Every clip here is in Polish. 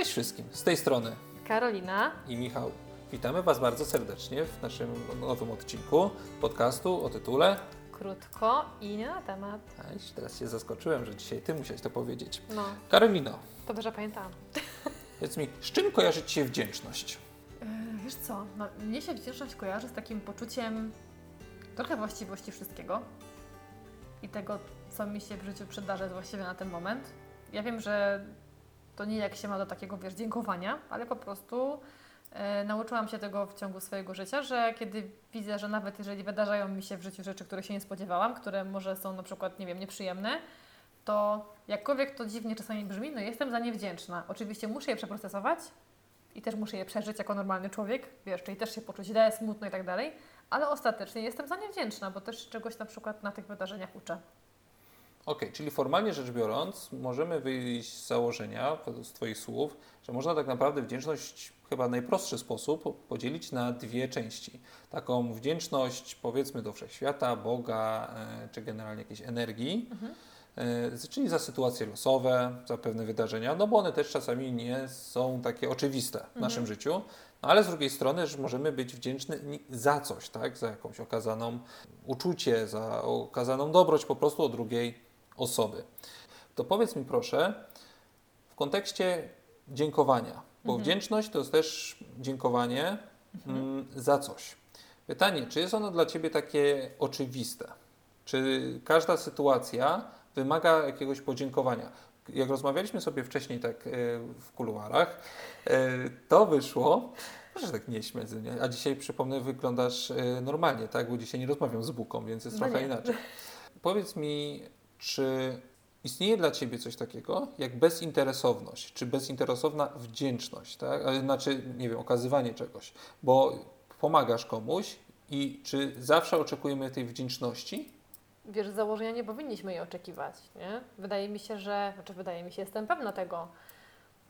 Cześć wszystkim, z tej strony Karolina. i Michał. Witamy Was bardzo serdecznie w naszym nowym odcinku podcastu o tytule. Krótko i nie na temat. Aś, teraz się zaskoczyłem, że dzisiaj Ty musiałeś to powiedzieć. No, Karolino, dobrze pamiętam. powiedz mi, z czym kojarzy Ci się wdzięczność? E, Wiesz co, no, mnie się wdzięczność kojarzy z takim poczuciem trochę właściwości wszystkiego i tego, co mi się w życiu przydarzy właściwie na ten moment. Ja wiem, że to nie jak się ma do takiego, wiesz, dziękowania, ale po prostu e, nauczyłam się tego w ciągu swojego życia, że kiedy widzę, że nawet jeżeli wydarzają mi się w życiu rzeczy, których się nie spodziewałam, które może są na przykład, nie wiem, nieprzyjemne, to jakkolwiek to dziwnie czasami brzmi, no jestem za nie wdzięczna. Oczywiście muszę je przeprocesować, i też muszę je przeżyć jako normalny człowiek, wiesz, czyli też się poczuć źle, smutno i tak dalej, ale ostatecznie jestem za nie wdzięczna, bo też czegoś na przykład na tych wydarzeniach uczę. Okej, czyli formalnie rzecz biorąc, możemy wyjść z założenia, z Twoich słów, że można tak naprawdę wdzięczność chyba najprostszy sposób podzielić na dwie części. Taką wdzięczność powiedzmy do wszechświata, Boga, e, czy generalnie jakiejś energii, e, czyli za sytuacje losowe, za pewne wydarzenia, no bo one też czasami nie są takie oczywiste w naszym życiu, no ale z drugiej strony, że możemy być wdzięczni za coś, tak, za jakąś okazaną uczucie, za okazaną dobroć po prostu od drugiej osoby. To powiedz mi proszę, w kontekście dziękowania, bo wdzięczność to jest też dziękowanie mm, za coś. Pytanie, czy jest ono dla Ciebie takie oczywiste? Czy każda sytuacja wymaga jakiegoś podziękowania? Jak rozmawialiśmy sobie wcześniej tak e, w kuluarach, e, to wyszło, proszę tak nie śmiać ze mnie, a dzisiaj przypomnę, wyglądasz e, normalnie, tak? Bo dzisiaj nie rozmawiam z Buką, więc jest No trochę nie. inaczej. Powiedz mi, czy istnieje dla Ciebie coś takiego jak bezinteresowność, czy bezinteresowna wdzięczność, tak? Znaczy, nie wiem, okazywanie czegoś, bo pomagasz komuś i czy zawsze oczekujemy tej wdzięczności? Wiesz, z założenia nie powinniśmy jej oczekiwać, nie? Wydaje mi się, że, znaczy wydaje mi się, jestem pewna tego,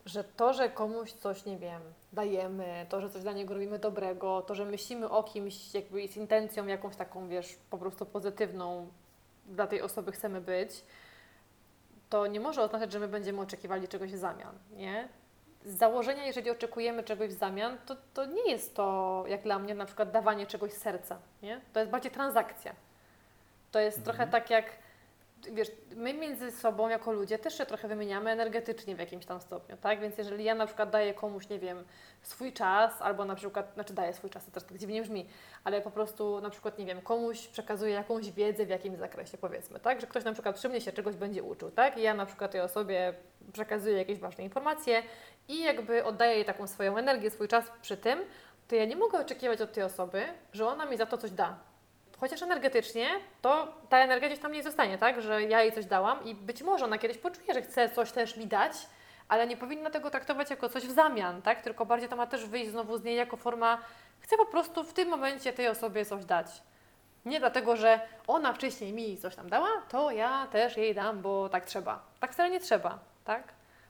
że to, że komuś coś, nie wiem, dajemy, to, że coś dla niego robimy dobrego, to, że myślimy o kimś jakby z intencją jakąś taką, wiesz, po prostu pozytywną dla tej osoby chcemy być, to nie może oznaczać, że my będziemy oczekiwali czegoś w zamian, nie? Z założenia, jeżeli oczekujemy czegoś w zamian, to, to nie jest to, jak dla mnie, na przykład dawanie czegoś serca, nie? To jest bardziej transakcja. To jest trochę tak jak, wiesz, my między sobą jako ludzie też się trochę wymieniamy energetycznie w jakimś tam stopniu, tak? Więc jeżeli ja na przykład daję komuś, nie wiem, swój czas, albo na przykład, znaczy daję swój czas, to też tak dziwnie brzmi, ale po prostu na przykład, nie wiem, komuś przekazuję jakąś wiedzę w jakimś zakresie, powiedzmy, tak? Że ktoś na przykład przy mnie się czegoś będzie uczył, tak? I ja na przykład tej osobie przekazuję jakieś ważne informacje i jakby oddaję jej taką swoją energię, swój czas przy tym, to ja nie mogę oczekiwać od tej osoby, że ona mi za to coś da. Chociaż energetycznie, to ta energia gdzieś tam nie zostanie, tak? Że ja jej coś dałam i być może ona kiedyś poczuje, że chce coś też mi dać, ale nie powinna tego traktować jako coś w zamian, tak? Tylko bardziej to ma też wyjść znowu z niej jako forma, chcę po prostu w tym momencie tej osobie coś dać. Nie dlatego, że ona wcześniej mi coś tam dała, to ja też jej dam, bo tak trzeba. Tak wcale nie trzeba, tak?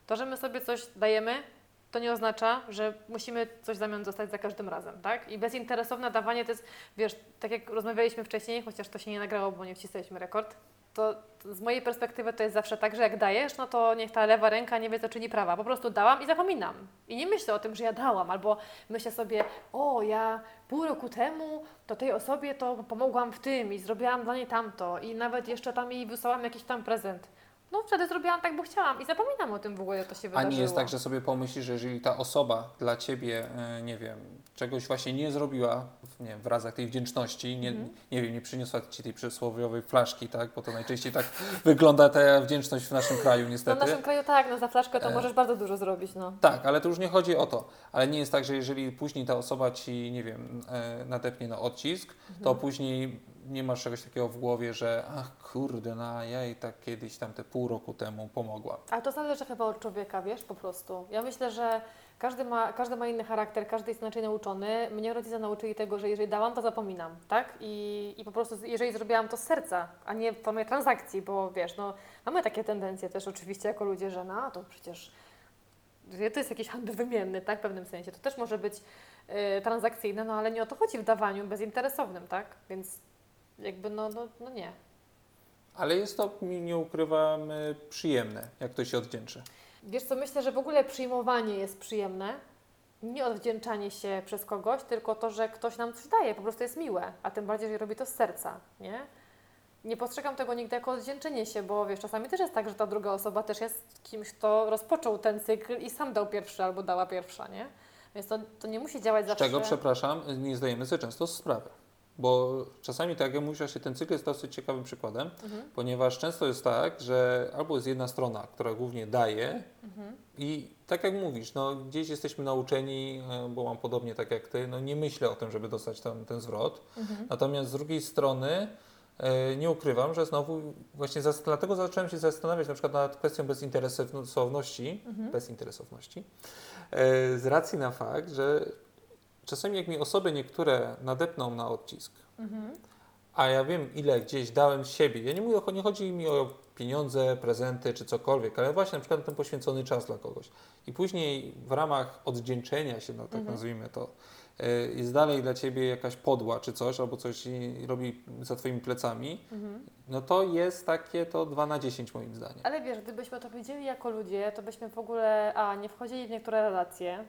To, że my sobie coś dajemy, to nie oznacza, że musimy coś w zamian dostać za każdym razem, tak? I bezinteresowne dawanie to jest, wiesz, tak jak rozmawialiśmy wcześniej, chociaż to się nie nagrało, bo nie wcisnęliśmy rekord, to z mojej perspektywy to jest zawsze tak, że jak dajesz, no to niech ta lewa ręka nie wie, co czyni prawa. Po prostu dałam i zapominam. I nie myślę o tym, że ja dałam, albo myślę sobie, o, ja pół roku temu to tej osobie to pomogłam w tym i zrobiłam dla niej tamto i nawet jeszcze tam jej wysłałam jakiś tam prezent. No wtedy zrobiłam tak, bo chciałam i zapominam o tym w ogóle, że to się A wydarzyło. nie jest tak, że sobie pomyślisz, że jeżeli ta osoba dla Ciebie, e, nie wiem, czegoś właśnie nie zrobiła, w- nie wiem, w razach tej wdzięczności, nie, Mhm. nie wiem, nie przyniosła Ci tej przysłowiowej flaszki, tak? Bo to najczęściej tak wygląda ta wdzięczność w naszym kraju No w niestety. naszym kraju tak, no za flaszkę to E. możesz bardzo dużo zrobić, no. Tak, ale to już nie chodzi o to. Ale nie jest tak, że jeżeli później ta osoba ci, nie wiem, e, nadepnie na odcisk, to Mhm. później nie masz czegoś takiego w głowie, że ach kurde, no ja jej tak kiedyś tam te pół roku temu pomogła. Ale to zależy chyba od człowieka, wiesz, po prostu. Ja myślę, że każdy ma, każdy ma inny charakter, każdy jest inaczej nauczony. Mnie rodzice nauczyli tego, że jeżeli dałam, to zapominam, tak? I, i po prostu jeżeli zrobiłam to z serca, a nie w formie transakcji, bo wiesz, no mamy takie tendencje też oczywiście jako ludzie, że no to przecież to jest jakiś handel wymienny, tak, w pewnym sensie. To też może być y, transakcyjne, no ale nie o to chodzi w dawaniu bezinteresownym, tak? Więc jakby no, no, no nie. Ale jest to, nie ukrywam, przyjemne, jak ktoś się odwdzięczy. Wiesz co, myślę, że w ogóle przyjmowanie jest przyjemne. Nie odwdzięczanie się przez kogoś, tylko to, że ktoś nam coś daje, po prostu jest miłe, a tym bardziej, że robi to z serca, nie? Nie postrzegam tego nigdy jako odwdzięczenie się, bo wiesz, czasami też jest tak, że ta druga osoba też jest kimś, kto rozpoczął ten cykl i sam dał pierwszy albo dała pierwsza, nie? Więc to, to nie musi działać Z zawsze. czego, przepraszam, nie zdajemy sobie często sprawy. Bo czasami, tak jak mówisz, ten cykl jest dosyć ciekawym przykładem, Mhm. ponieważ często jest tak, że albo jest jedna strona, która głównie daje Mhm. i tak jak mówisz, no gdzieś jesteśmy nauczeni, e, bo mam podobnie tak jak ty, no nie myślę o tym, żeby dostać ten, ten zwrot. Mhm. Natomiast z drugiej strony e, nie ukrywam, że znowu właśnie zas- dlatego zacząłem się zastanawiać na przykład nad kwestią bezinteresowności, Mhm. bezinteresowności, e, z racji na fakt, że czasami jak mi osoby niektóre nadepną na odcisk, Mhm. a ja wiem ile gdzieś dałem z siebie, ja nie mówię, nie chodzi mi o pieniądze, prezenty czy cokolwiek, ale właśnie na przykład ten poświęcony czas dla kogoś. I później w ramach oddzięczenia się, no tak Mhm. nazwijmy to, e, jest dalej dla Ciebie jakaś podła czy coś, albo coś robi za Twoimi plecami, Mhm. No to jest takie to 2 na 10 moim zdaniem. Ale wiesz, gdybyśmy to wiedzieli jako ludzie, to byśmy w ogóle A. nie wchodzili w niektóre relacje,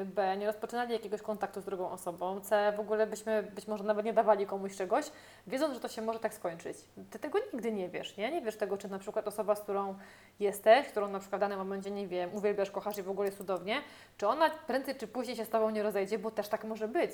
y, B. nie rozpoczynali jakiegoś kontaktu z drugą osobą, C. w ogóle byśmy być może nawet nie dawali komuś czegoś, wiedząc, że to się może tak skończyć. Ty tego nigdy nie wiesz, nie? Nie wiesz tego, czy na przykład osoba, z którą jesteś, którą na przykład w danym momencie, nie wiem, uwielbiasz, kochasz i w ogóle jest cudownie, czy ona prędzej czy później się z Tobą nie rozejdzie, bo też tak może być.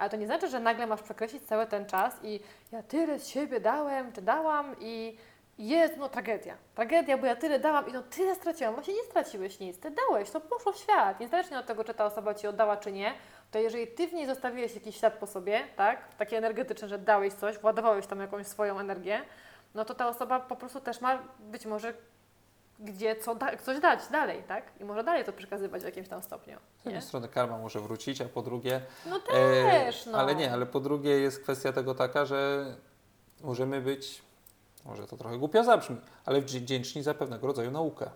Ale to nie znaczy, że nagle masz przekreślić cały ten czas i ja tyle z siebie dałem, czy dałam i jest, no tragedia. Tragedia, bo ja tyle dałam i no tyle straciłam. Właśnie nie straciłeś nic, ty dałeś, to poszło w świat. Niezależnie od tego, czy ta osoba ci oddała, czy nie, to jeżeli ty w niej zostawiłeś jakiś ślad po sobie, tak, taki energetyczny, że dałeś coś, władowałeś tam jakąś swoją energię, no to ta osoba po prostu też ma być może gdzie co da, coś dać dalej, tak? I może dalej to przekazywać w jakimś tam stopniu. Z jednej strony karma może wrócić, a po drugie No E, też, no. Ale nie, ale po drugie jest kwestia tego taka, że możemy być, może to trochę głupio zabrzmi, ale wdzięczni za pewnego rodzaju naukę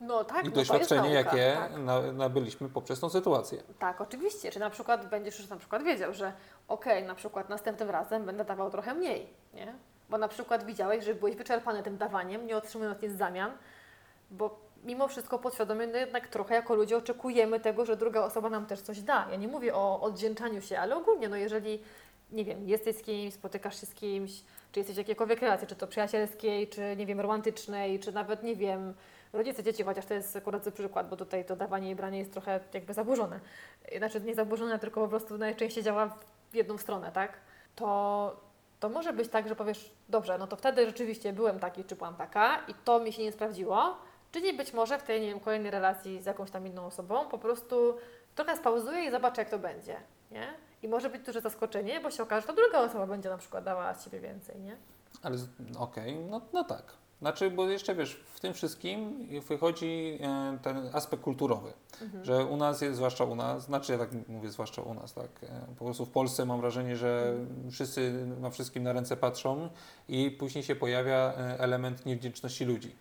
No tak, i no doświadczenie, nauka, jakie tak. na, nabyliśmy poprzez tą sytuację. Tak, oczywiście. Czy na przykład będziesz już na przykład wiedział, że okej, na przykład następnym razem będę dawał trochę mniej, nie? Bo na przykład widziałeś, że byłeś wyczerpany tym dawaniem, nie otrzymując nic w zamian, bo mimo wszystko podświadomie no jednak trochę jako ludzie oczekujemy tego, że druga osoba nam też coś da. Ja nie mówię o oddzięczaniu się, ale ogólnie, no jeżeli, nie wiem, jesteś z kimś, spotykasz się z kimś, czy jesteś w jakiejkolwiek relacji, czy to przyjacielskiej, czy nie wiem, romantycznej, czy nawet, nie wiem, rodzice dzieci, chociaż to jest akurat przykład, bo tutaj to dawanie i branie jest trochę jakby zaburzone. Znaczy nie zaburzone, tylko po prostu najczęściej działa w jedną stronę, tak? To, to może być tak, że powiesz, dobrze, no to wtedy rzeczywiście byłem taki, czy byłam taka i to mi się nie sprawdziło, czyli być może w tej, nie wiem, kolejnej relacji z jakąś tam inną osobą po prostu trochę spauzuję i zobaczę, jak to będzie, nie? I może być duże zaskoczenie, bo się okaże, że ta druga osoba będzie na przykład dała z siebie więcej, nie? Ale okej, no, no tak. Znaczy, bo jeszcze wiesz, w tym wszystkim wychodzi e, ten aspekt kulturowy, Mhm. że u nas jest, zwłaszcza u nas, znaczy ja tak mówię, zwłaszcza u nas, tak, e, po prostu w Polsce mam wrażenie, że wszyscy na wszystkim na ręce patrzą i później się pojawia e, element niewdzięczności ludzi.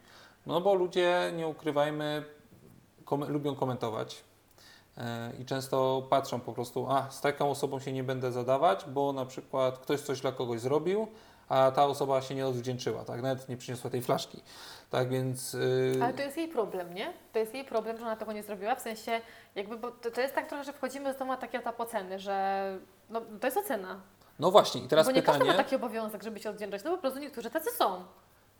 No bo ludzie, nie ukrywajmy, kom- lubią komentować e, i często patrzą po prostu, a z taką osobą się nie będę zadawać, bo na przykład ktoś coś dla kogoś zrobił, a ta osoba się nie odwdzięczyła, tak, nawet nie przyniosła tej flaszki. Tak więc y, Ale to jest jej problem, nie? To jest jej problem, że ona tego nie zrobiła, w sensie jakby, bo to, to jest tak trochę, że wchodzimy z dwoma takie etap oceny, że no, to jest ocena. no właśnie, i teraz bo nie każdy pytanie, ma taki obowiązek, żeby się odwdzięczać, no po prostu niektórzy tacy są.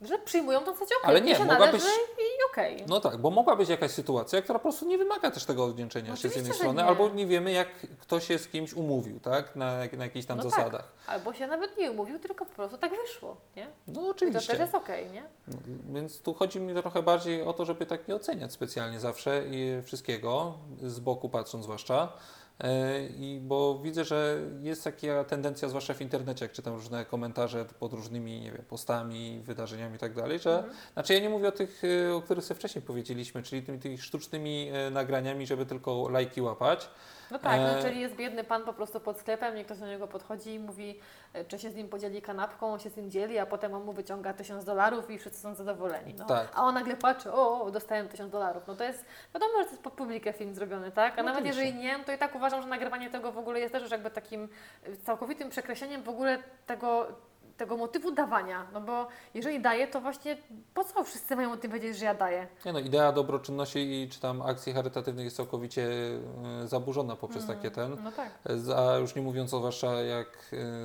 Że przyjmują to w zasadzie okej, Ale nie, się mogła należy być- i okej. no tak, bo mogła być jakaś sytuacja, która po prostu nie wymaga też tego odwdzięczenia się z Oczywiście, jednej że strony, nie. albo nie wiemy, jak ktoś się z kimś umówił, tak, na, jak- na jakichś tam No tak. zasadach. Albo się nawet nie umówił, tylko po prostu tak wyszło, nie? No I to oczywiście. też jest okej, nie? No, Więc tu chodzi mi trochę bardziej o to, żeby tak nie oceniać specjalnie zawsze i wszystkiego, z boku patrząc zwłaszcza. E, I bo widzę, że jest taka tendencja, zwłaszcza w internecie, jak czytam różne komentarze pod różnymi, nie wiem, postami, wydarzeniami i tak dalej, że Mhm. znaczy ja nie mówię o tych, e, o których sobie wcześniej powiedzieliśmy, czyli tymi, tymi sztucznymi e, nagraniami, żeby tylko lajki łapać. No tak, E, no, czyli jest biedny pan po prostu pod sklepem, nie ktoś do niego podchodzi i mówi, e, czy się z nim podzieli kanapką, on się z nim dzieli, a potem on mu wyciąga tysiąc dolarów i wszyscy są zadowoleni. No. Tak. A on nagle patrzy, o, o dostałem tysiąc dolarów. No to jest, wiadomo, że to jest pod publikę film zrobiony, tak? A No nawet jeżeli nie, to i tak uważam, że nagrywanie tego w ogóle jest też już jakby takim e, całkowitym przekreśleniem w ogóle tego tego motywu dawania. No bo jeżeli daję, to właśnie po co wszyscy mają o tym wiedzieć, że ja daję? Nie no, idea dobroczynności i czy tam akcji charytatywnych jest całkowicie e, zaburzona poprzez Mm. takie ten. No tak. A już nie mówiąc o zwłaszcza jak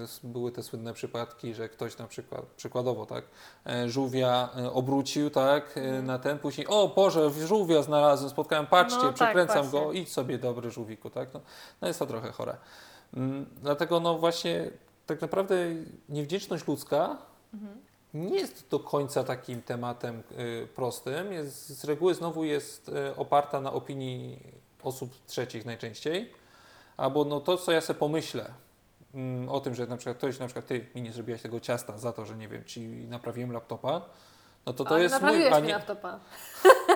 s- były te słynne przypadki, że ktoś na przykład, przykładowo, tak, e, żółwia obrócił, tak, e, na ten, później, o Boże, żółwia znalazłem, spotkałem, patrzcie, No tak, przekręcam go, właśnie. idź sobie dobry żółwiku, tak, no, no jest to trochę chore. Mm, Dlatego no właśnie tak naprawdę niewdzięczność ludzka Mhm. nie jest do końca takim tematem y, prostym. Jest, z reguły znowu jest y, oparta na opinii osób trzecich najczęściej. Albo no to, co ja sobie pomyślę mm, o tym, że na przykład ktoś, na przykład ty mi nie zrobiłaś tego ciasta za to, że nie wiem, ci naprawiłem laptopa, no to to Ale jest mój, naprawiłeś a mi nie, laptopa.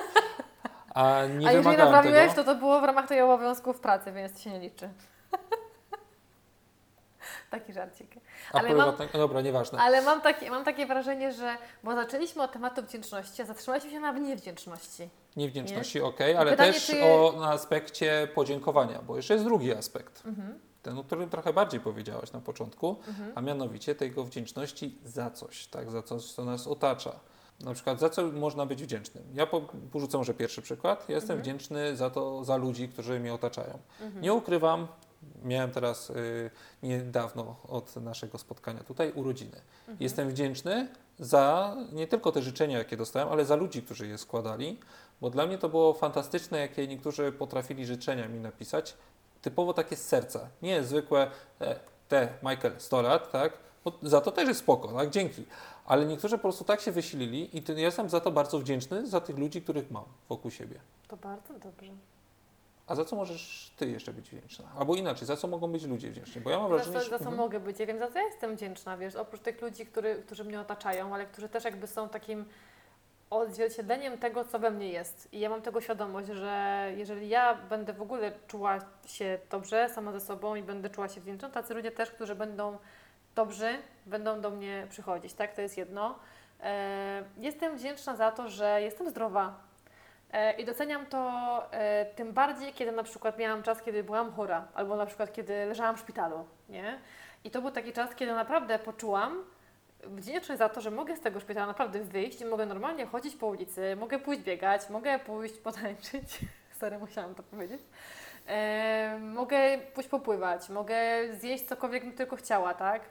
a nie A jeżeli naprawiłeś, tego. to to było w ramach tej obowiązków pracy, więc to się nie liczy. Taki żarcik. A ale mam- prywatne, dobra, nieważne. Ale mam takie, mam takie wrażenie, że bo zaczęliśmy od tematu wdzięczności, a zatrzymaliśmy się na niewdzięczności. Niewdzięczności, okej, ale pytanie, też czy- o na aspekcie podziękowania, bo jeszcze jest drugi aspekt. Mhm. ten, o którym trochę bardziej powiedziałaś na początku, Mhm. a mianowicie tego wdzięczności za coś, tak, za coś, co nas otacza. Na przykład za co można być wdzięcznym. Ja po, porzucę może pierwszy przykład. Ja jestem Mhm. wdzięczny za to, za ludzi, którzy mnie otaczają. Mhm. Nie ukrywam, miałem teraz y, niedawno od naszego spotkania tutaj urodziny. Mhm. Jestem wdzięczny za nie tylko te życzenia, jakie dostałem, ale za ludzi, którzy je składali, bo dla mnie to było fantastyczne, jakie niektórzy potrafili życzenia mi napisać, typowo takie z serca, nie zwykłe e, te Michael 100 lat, tak? Bo za to też jest spoko, tak? Dzięki. Ale niektórzy po prostu tak się wysilili i to, ja jestem za to bardzo wdzięczny, za tych ludzi, których mam wokół siebie. To bardzo dobrze. A za co możesz ty jeszcze być wdzięczna? Albo inaczej, za co mogą być ludzie wdzięczni? Bo ja mam Za wrażenie, co, że... za co Mhm. mogę być? Ja wiem, za co ja jestem wdzięczna, wiesz, oprócz tych ludzi, który, którzy mnie otaczają, ale którzy też jakby są takim odzwierciedleniem tego, co we mnie jest. I ja mam tego świadomość, że jeżeli ja będę w ogóle czuła się dobrze sama ze sobą i będę czuła się wdzięczna, tacy ludzie też, którzy będą dobrzy, będą do mnie przychodzić, tak? To jest jedno. E, jestem wdzięczna za to, że jestem zdrowa. E, I doceniam to e, tym bardziej, kiedy na przykład miałam czas, kiedy byłam chora, albo na przykład kiedy leżałam w szpitalu, nie? I to był taki czas, kiedy naprawdę poczułam wdzięczność za to, że mogę z tego szpitala naprawdę wyjść i mogę normalnie chodzić po ulicy, mogę pójść biegać, mogę pójść potańczyć. Sorry, musiałam to powiedzieć. E, mogę pójść popływać, mogę zjeść cokolwiek bym tylko chciała, tak?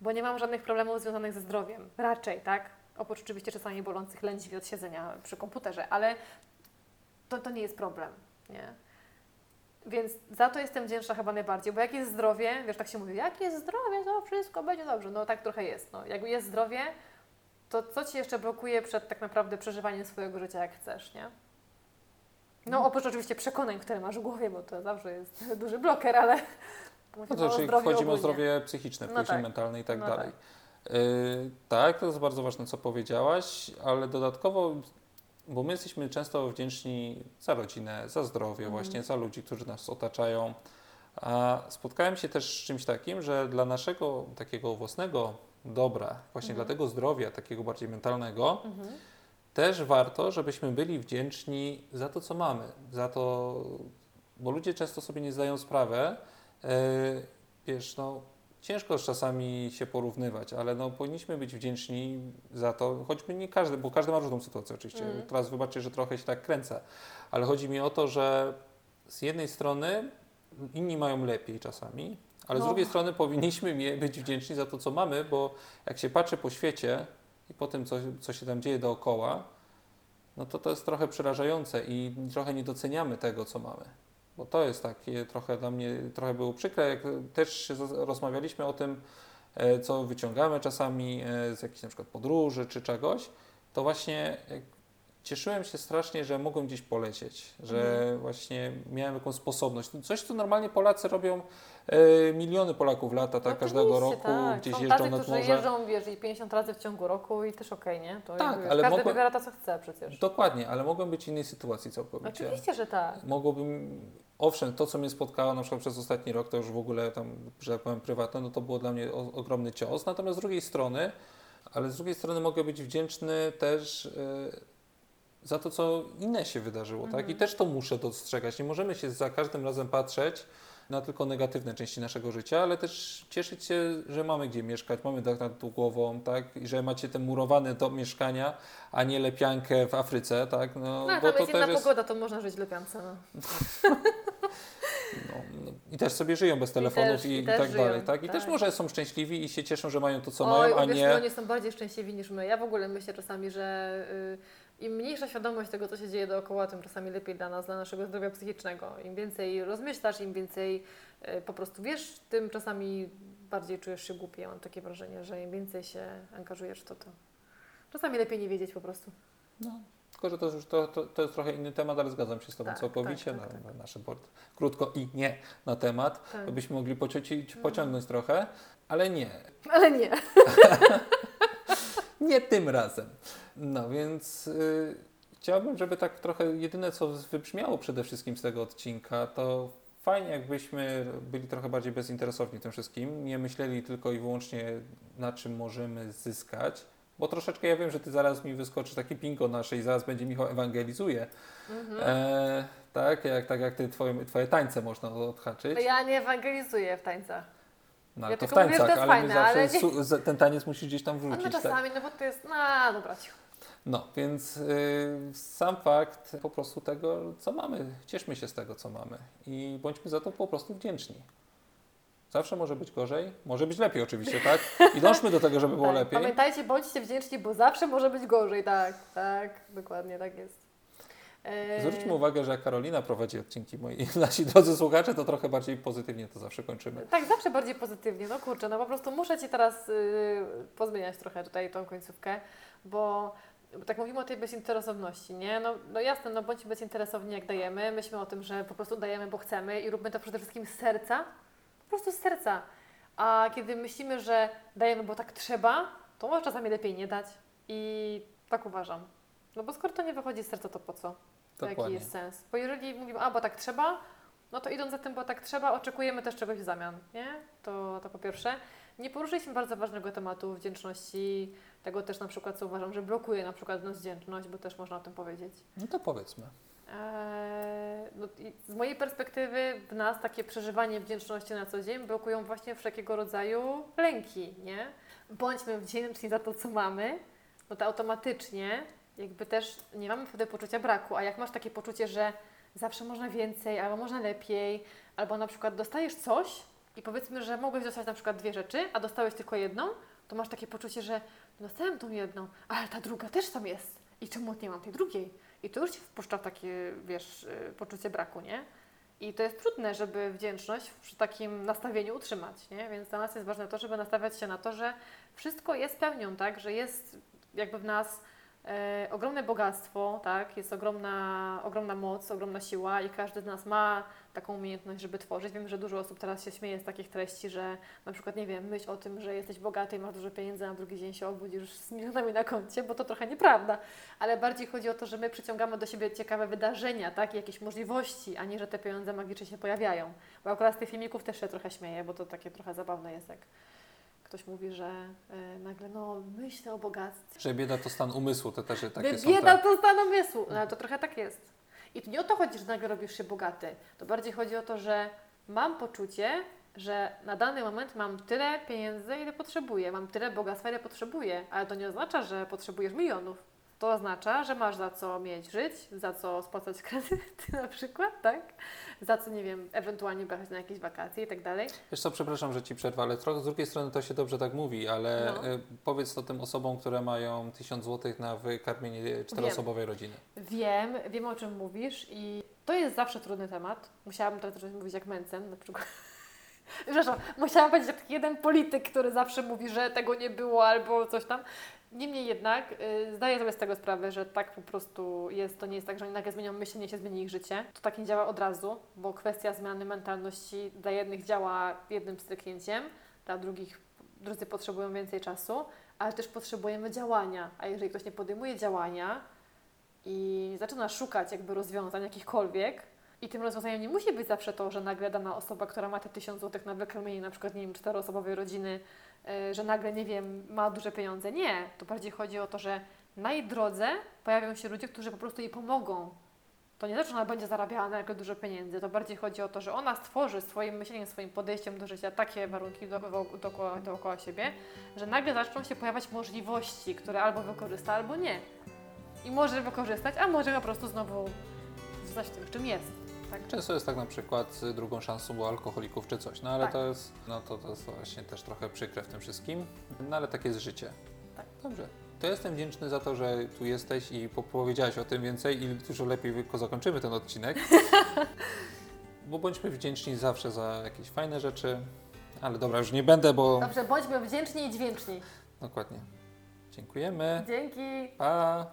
Bo nie mam żadnych problemów związanych ze zdrowiem. Raczej, tak? Oprócz oczywiście czasami bolących lędźwi od siedzenia przy komputerze, ale to, to nie jest problem, nie? Więc za to jestem wdzięczna chyba najbardziej, bo jak jest zdrowie, wiesz, tak się mówi, jak jest zdrowie, to wszystko będzie dobrze. No tak trochę jest. No. Jak jest zdrowie, to co Ci jeszcze blokuje przed tak naprawdę przeżywaniem swojego życia jak chcesz, nie? No oprócz oczywiście przekonań, które masz w głowie, bo to zawsze jest duży bloker, ale No to, czyli chodzi o zdrowie psychiczne, No później tak. mentalne i tak No dalej. Yy, tak, to jest bardzo ważne, co powiedziałaś, ale dodatkowo, bo my jesteśmy często wdzięczni za rodzinę, za zdrowie, Mhm. właśnie za ludzi, którzy nas otaczają. A spotkałem się też z czymś takim, że dla naszego takiego własnego dobra, właśnie Mhm. dla tego zdrowia, takiego bardziej mentalnego, Mhm. też warto, żebyśmy byli wdzięczni za to, co mamy, za to, bo ludzie często sobie nie zdają sprawy, yy, wiesz, no ciężko czasami się porównywać, ale no powinniśmy być wdzięczni za to, choćby nie każdy, bo każdy ma różną sytuację oczywiście, Mhm. teraz wybaczcie, że trochę się tak kręcę, ale chodzi mi o to, że z jednej strony inni mają lepiej czasami, ale z No. drugiej strony powinniśmy być wdzięczni za to, co mamy, bo jak się patrzy po świecie i po tym, co, co się tam dzieje dookoła, no to to jest trochę przerażające i trochę nie doceniamy tego, co mamy. Bo to jest takie trochę dla mnie, trochę było przykre, jak też rozmawialiśmy o tym, e, co wyciągamy czasami e, z jakichś na przykład podróży czy czegoś, to właśnie cieszyłem się strasznie, że mogłem gdzieś polecieć, że Mhm. właśnie miałem jakąś sposobność. Coś, co normalnie Polacy robią, e, miliony Polaków lata, tak, No każdego roku tak. gdzieś Są jeżdżą tacy, nad którzy morze. jeżdżą, wiesz, i 50 razy w ciągu roku i też okej, nie? To Tak, wiesz, ale każdy mogłem- wybiera to, co chce przecież. Dokładnie, ale mogłem być w innej sytuacji całkowicie. Oczywiście, że tak. Mogłbym, owszem, to co mnie spotkało na przykład przez ostatni rok, to już w ogóle tam, że tak powiem, prywatne, no to było dla mnie o, ogromny cios. Natomiast z drugiej strony, ale z drugiej strony mogę być wdzięczny też e, za to, co inne się wydarzyło, tak? I Mhm. też to muszę dostrzegać. Nie możemy się za każdym razem patrzeć na tylko negatywne części naszego życia, ale też cieszyć się, że mamy gdzie mieszkać, mamy dach nad głową, tak? I że macie ten murowany dom mieszkania, a nie lepiankę w Afryce, tak? No, No, bo tam jest to inna też jest... pogoda, to można żyć w lepiance. No. No, no, I też sobie żyją bez telefonów też- i, i i też tak żyją, dalej, tak? I też tak. może są szczęśliwi i się cieszą, że mają to, co Oj, mają, a uwierz nie... mi, oni są bardziej szczęśliwi niż my. Ja w ogóle myślę czasami, że y, im mniejsza świadomość tego, co się dzieje dookoła, tym czasami lepiej dla nas, dla naszego zdrowia psychicznego. Im więcej rozmyślasz, im więcej y, po prostu wiesz, tym czasami bardziej czujesz się głupie. Ja mam takie wrażenie, że im więcej się angażujesz w to, to czasami lepiej nie wiedzieć po prostu. No, tylko, że to, już, to, to, to jest trochę inny temat, ale zgadzam się z Tobą Tak, całkowicie. tak, tak, na, na nasze board. Krótko i nie na temat, Tak. byśmy mogli pociąć, Mhm. pociągnąć trochę, ale nie. Ale nie. Nie tym razem. No więc y, chciałbym, żeby tak trochę jedyne, co wybrzmiało przede wszystkim z tego odcinka, to fajnie, jakbyśmy byli trochę bardziej bezinteresowni tym wszystkim, nie myśleli tylko i wyłącznie na czym możemy zyskać. Bo troszeczkę ja wiem, że ty zaraz mi wyskoczy taki pingo nasze i zaraz będzie Michał ewangelizuje. Mhm. E, tak, jak, tak jak ty, twoje, twoje tańce można odhaczyć. Ja nie ewangelizuję w tańcach. No, ja ale to w tylko mówię, że tańcach, to ale fajne, zawsze ale nie- su- ten taniec musisz gdzieś tam A wrzucić. no tak? czasami, no bo to jest, no dobra, cicho. No, więc y, sam fakt po prostu tego, co mamy, cieszmy się z tego, co mamy i bądźmy za to po prostu wdzięczni. Zawsze może być gorzej, może być lepiej oczywiście, tak? I dążmy do tego, żeby było Tak, lepiej. Pamiętajcie, bądźcie wdzięczni, bo zawsze może być gorzej, tak, tak, dokładnie tak jest. E, Zwróćmy uwagę, że jak Karolina prowadzi odcinki, moi nasi drodzy słuchacze, to trochę bardziej pozytywnie to zawsze kończymy. Tak, zawsze bardziej pozytywnie, no kurczę, no po prostu muszę Ci teraz y, pozmieniać trochę tutaj tą końcówkę, bo bo tak mówimy o tej bezinteresowności, nie? No, no jasne, no bądźmy bezinteresowni jak dajemy, myślmy o tym, że po prostu dajemy, bo chcemy i róbmy to przede wszystkim z serca, po prostu z serca. A kiedy myślimy, że dajemy, bo tak trzeba, to może czasami lepiej nie dać i tak uważam. No bo skoro to nie wychodzi z serca, to po co? Jaki Dokładnie. jest sens? Bo jeżeli mówimy, a bo tak trzeba, no to idąc za tym, bo tak trzeba, oczekujemy też czegoś w zamian, nie? To, to po pierwsze. Nie poruszyliśmy bardzo ważnego tematu wdzięczności, tego też na przykład, co uważam, że blokuje na przykład nas wdzięczność, bo też można o tym powiedzieć. No to powiedzmy. Eee, no z mojej perspektywy w nas takie przeżywanie wdzięczności na co dzień blokują właśnie wszelkiego rodzaju lęki, nie? Bądźmy wdzięczni za to, co mamy, no to automatycznie jakby też nie mamy wtedy poczucia braku, a jak masz takie poczucie, że zawsze można więcej, albo można lepiej, albo na przykład dostajesz coś i powiedzmy, że mogłeś dostać na przykład dwie rzeczy, a dostałeś tylko jedną, to masz takie poczucie, że dostałem tą jedną, ale ta druga też tam jest i czemu nie mam tej drugiej? I to już Cię wpuszcza w takie, wiesz, y, poczucie braku, nie? I to jest trudne, żeby wdzięczność przy takim nastawieniu utrzymać, nie? Więc dla nas jest ważne to, żeby nastawiać się na to, że wszystko jest pełnią, tak? Że jest jakby w nas e, ogromne bogactwo, tak? Jest ogromna, ogromna moc, ogromna siła i każdy z nas ma taką umiejętność, żeby tworzyć. Wiem, że dużo osób teraz się śmieje z takich treści, że na przykład, nie wiem, myśl o tym, że jesteś bogaty i masz dużo pieniędzy, a na drugi dzień się obudzisz z milionami na koncie, bo to trochę nieprawda. Ale bardziej chodzi o to, że my przyciągamy do siebie ciekawe wydarzenia, tak? I jakieś możliwości, a nie, że te pieniądze magicznie się pojawiają. Bo akurat z tych filmików też się trochę śmieję, bo to takie trochę zabawne jest, jak ktoś mówi, że e, nagle, no, myślę o bogactwie. Że bieda to stan umysłu, te też takie By są. bieda to stan umysłu. No ale to trochę tak jest. I tu nie o to chodzi, że nagle robisz się bogaty. To bardziej chodzi o to, że mam poczucie, że na dany moment mam tyle pieniędzy, ile potrzebuję. Mam tyle bogactwa, ile potrzebuję. Ale to nie oznacza, że potrzebujesz milionów. To oznacza, że masz za co mieć żyć, za co spłacać kredyty na przykład, tak? Za co, nie wiem, ewentualnie brać na jakieś wakacje i tak dalej. Wiesz co, przepraszam, że Ci przerwę, ale trochę z drugiej strony to się dobrze tak mówi, ale No. y, powiedz to tym osobom, które mają 1000 zł na wykarmienie czteroosobowej rodziny. Wiem, wiem o czym mówisz i to jest zawsze trudny temat. Musiałabym teraz zacząć mówić jak Mencen na przykład. Przepraszam, musiałam powiedzieć jak jeden polityk, który zawsze mówi, że tego nie było albo coś tam. Niemniej jednak y, zdaję sobie z tego sprawę, że tak po prostu jest. To nie jest tak, że oni nagle zmienią myślenie, się zmieni ich życie. To tak nie działa od razu, bo kwestia zmiany mentalności dla jednych działa jednym stryknięciem, dla drugich drudzy potrzebują więcej czasu, ale też potrzebujemy działania. A jeżeli ktoś nie podejmuje działania, i zaczyna szukać jakby rozwiązań jakichkolwiek. I tym rozwiązaniem nie musi być zawsze to, że nagle dana osoba, która ma te 1000 zł na wykarmienie na przykład, nie wiem, czteroosobowej rodziny, że nagle, nie wiem, ma duże pieniądze. Nie. To bardziej chodzi o to, że na jej drodze pojawią się ludzie, którzy po prostu jej pomogą to nie to, że ona będzie zarabiała na jako dużo pieniędzy, to bardziej chodzi o to, że ona stworzy swoim myśleniem, swoim podejściem do życia takie warunki do, do, dookoła, dookoła siebie, że nagle zaczną się pojawiać możliwości, które albo wykorzysta, albo nie. I może wykorzystać, a może po prostu znowu zostać tym, czym jest. Tak? Często jest tak na przykład z drugą szansą u alkoholików czy coś, no ale Tak. to jest, no to, to jest właśnie też trochę przykre w tym wszystkim, no ale takie jest życie. Tak. Dobrze. To jestem wdzięczny za to, że tu jesteś i po- powiedziałaś o tym więcej i dużo lepiej wy- zakończymy ten odcinek. bo bądźmy wdzięczni zawsze za jakieś fajne rzeczy, ale dobra, już nie będę, bo... Dobrze, bądźmy wdzięczni i dźwięczni. Dokładnie. Dziękujemy. Dzięki. Pa!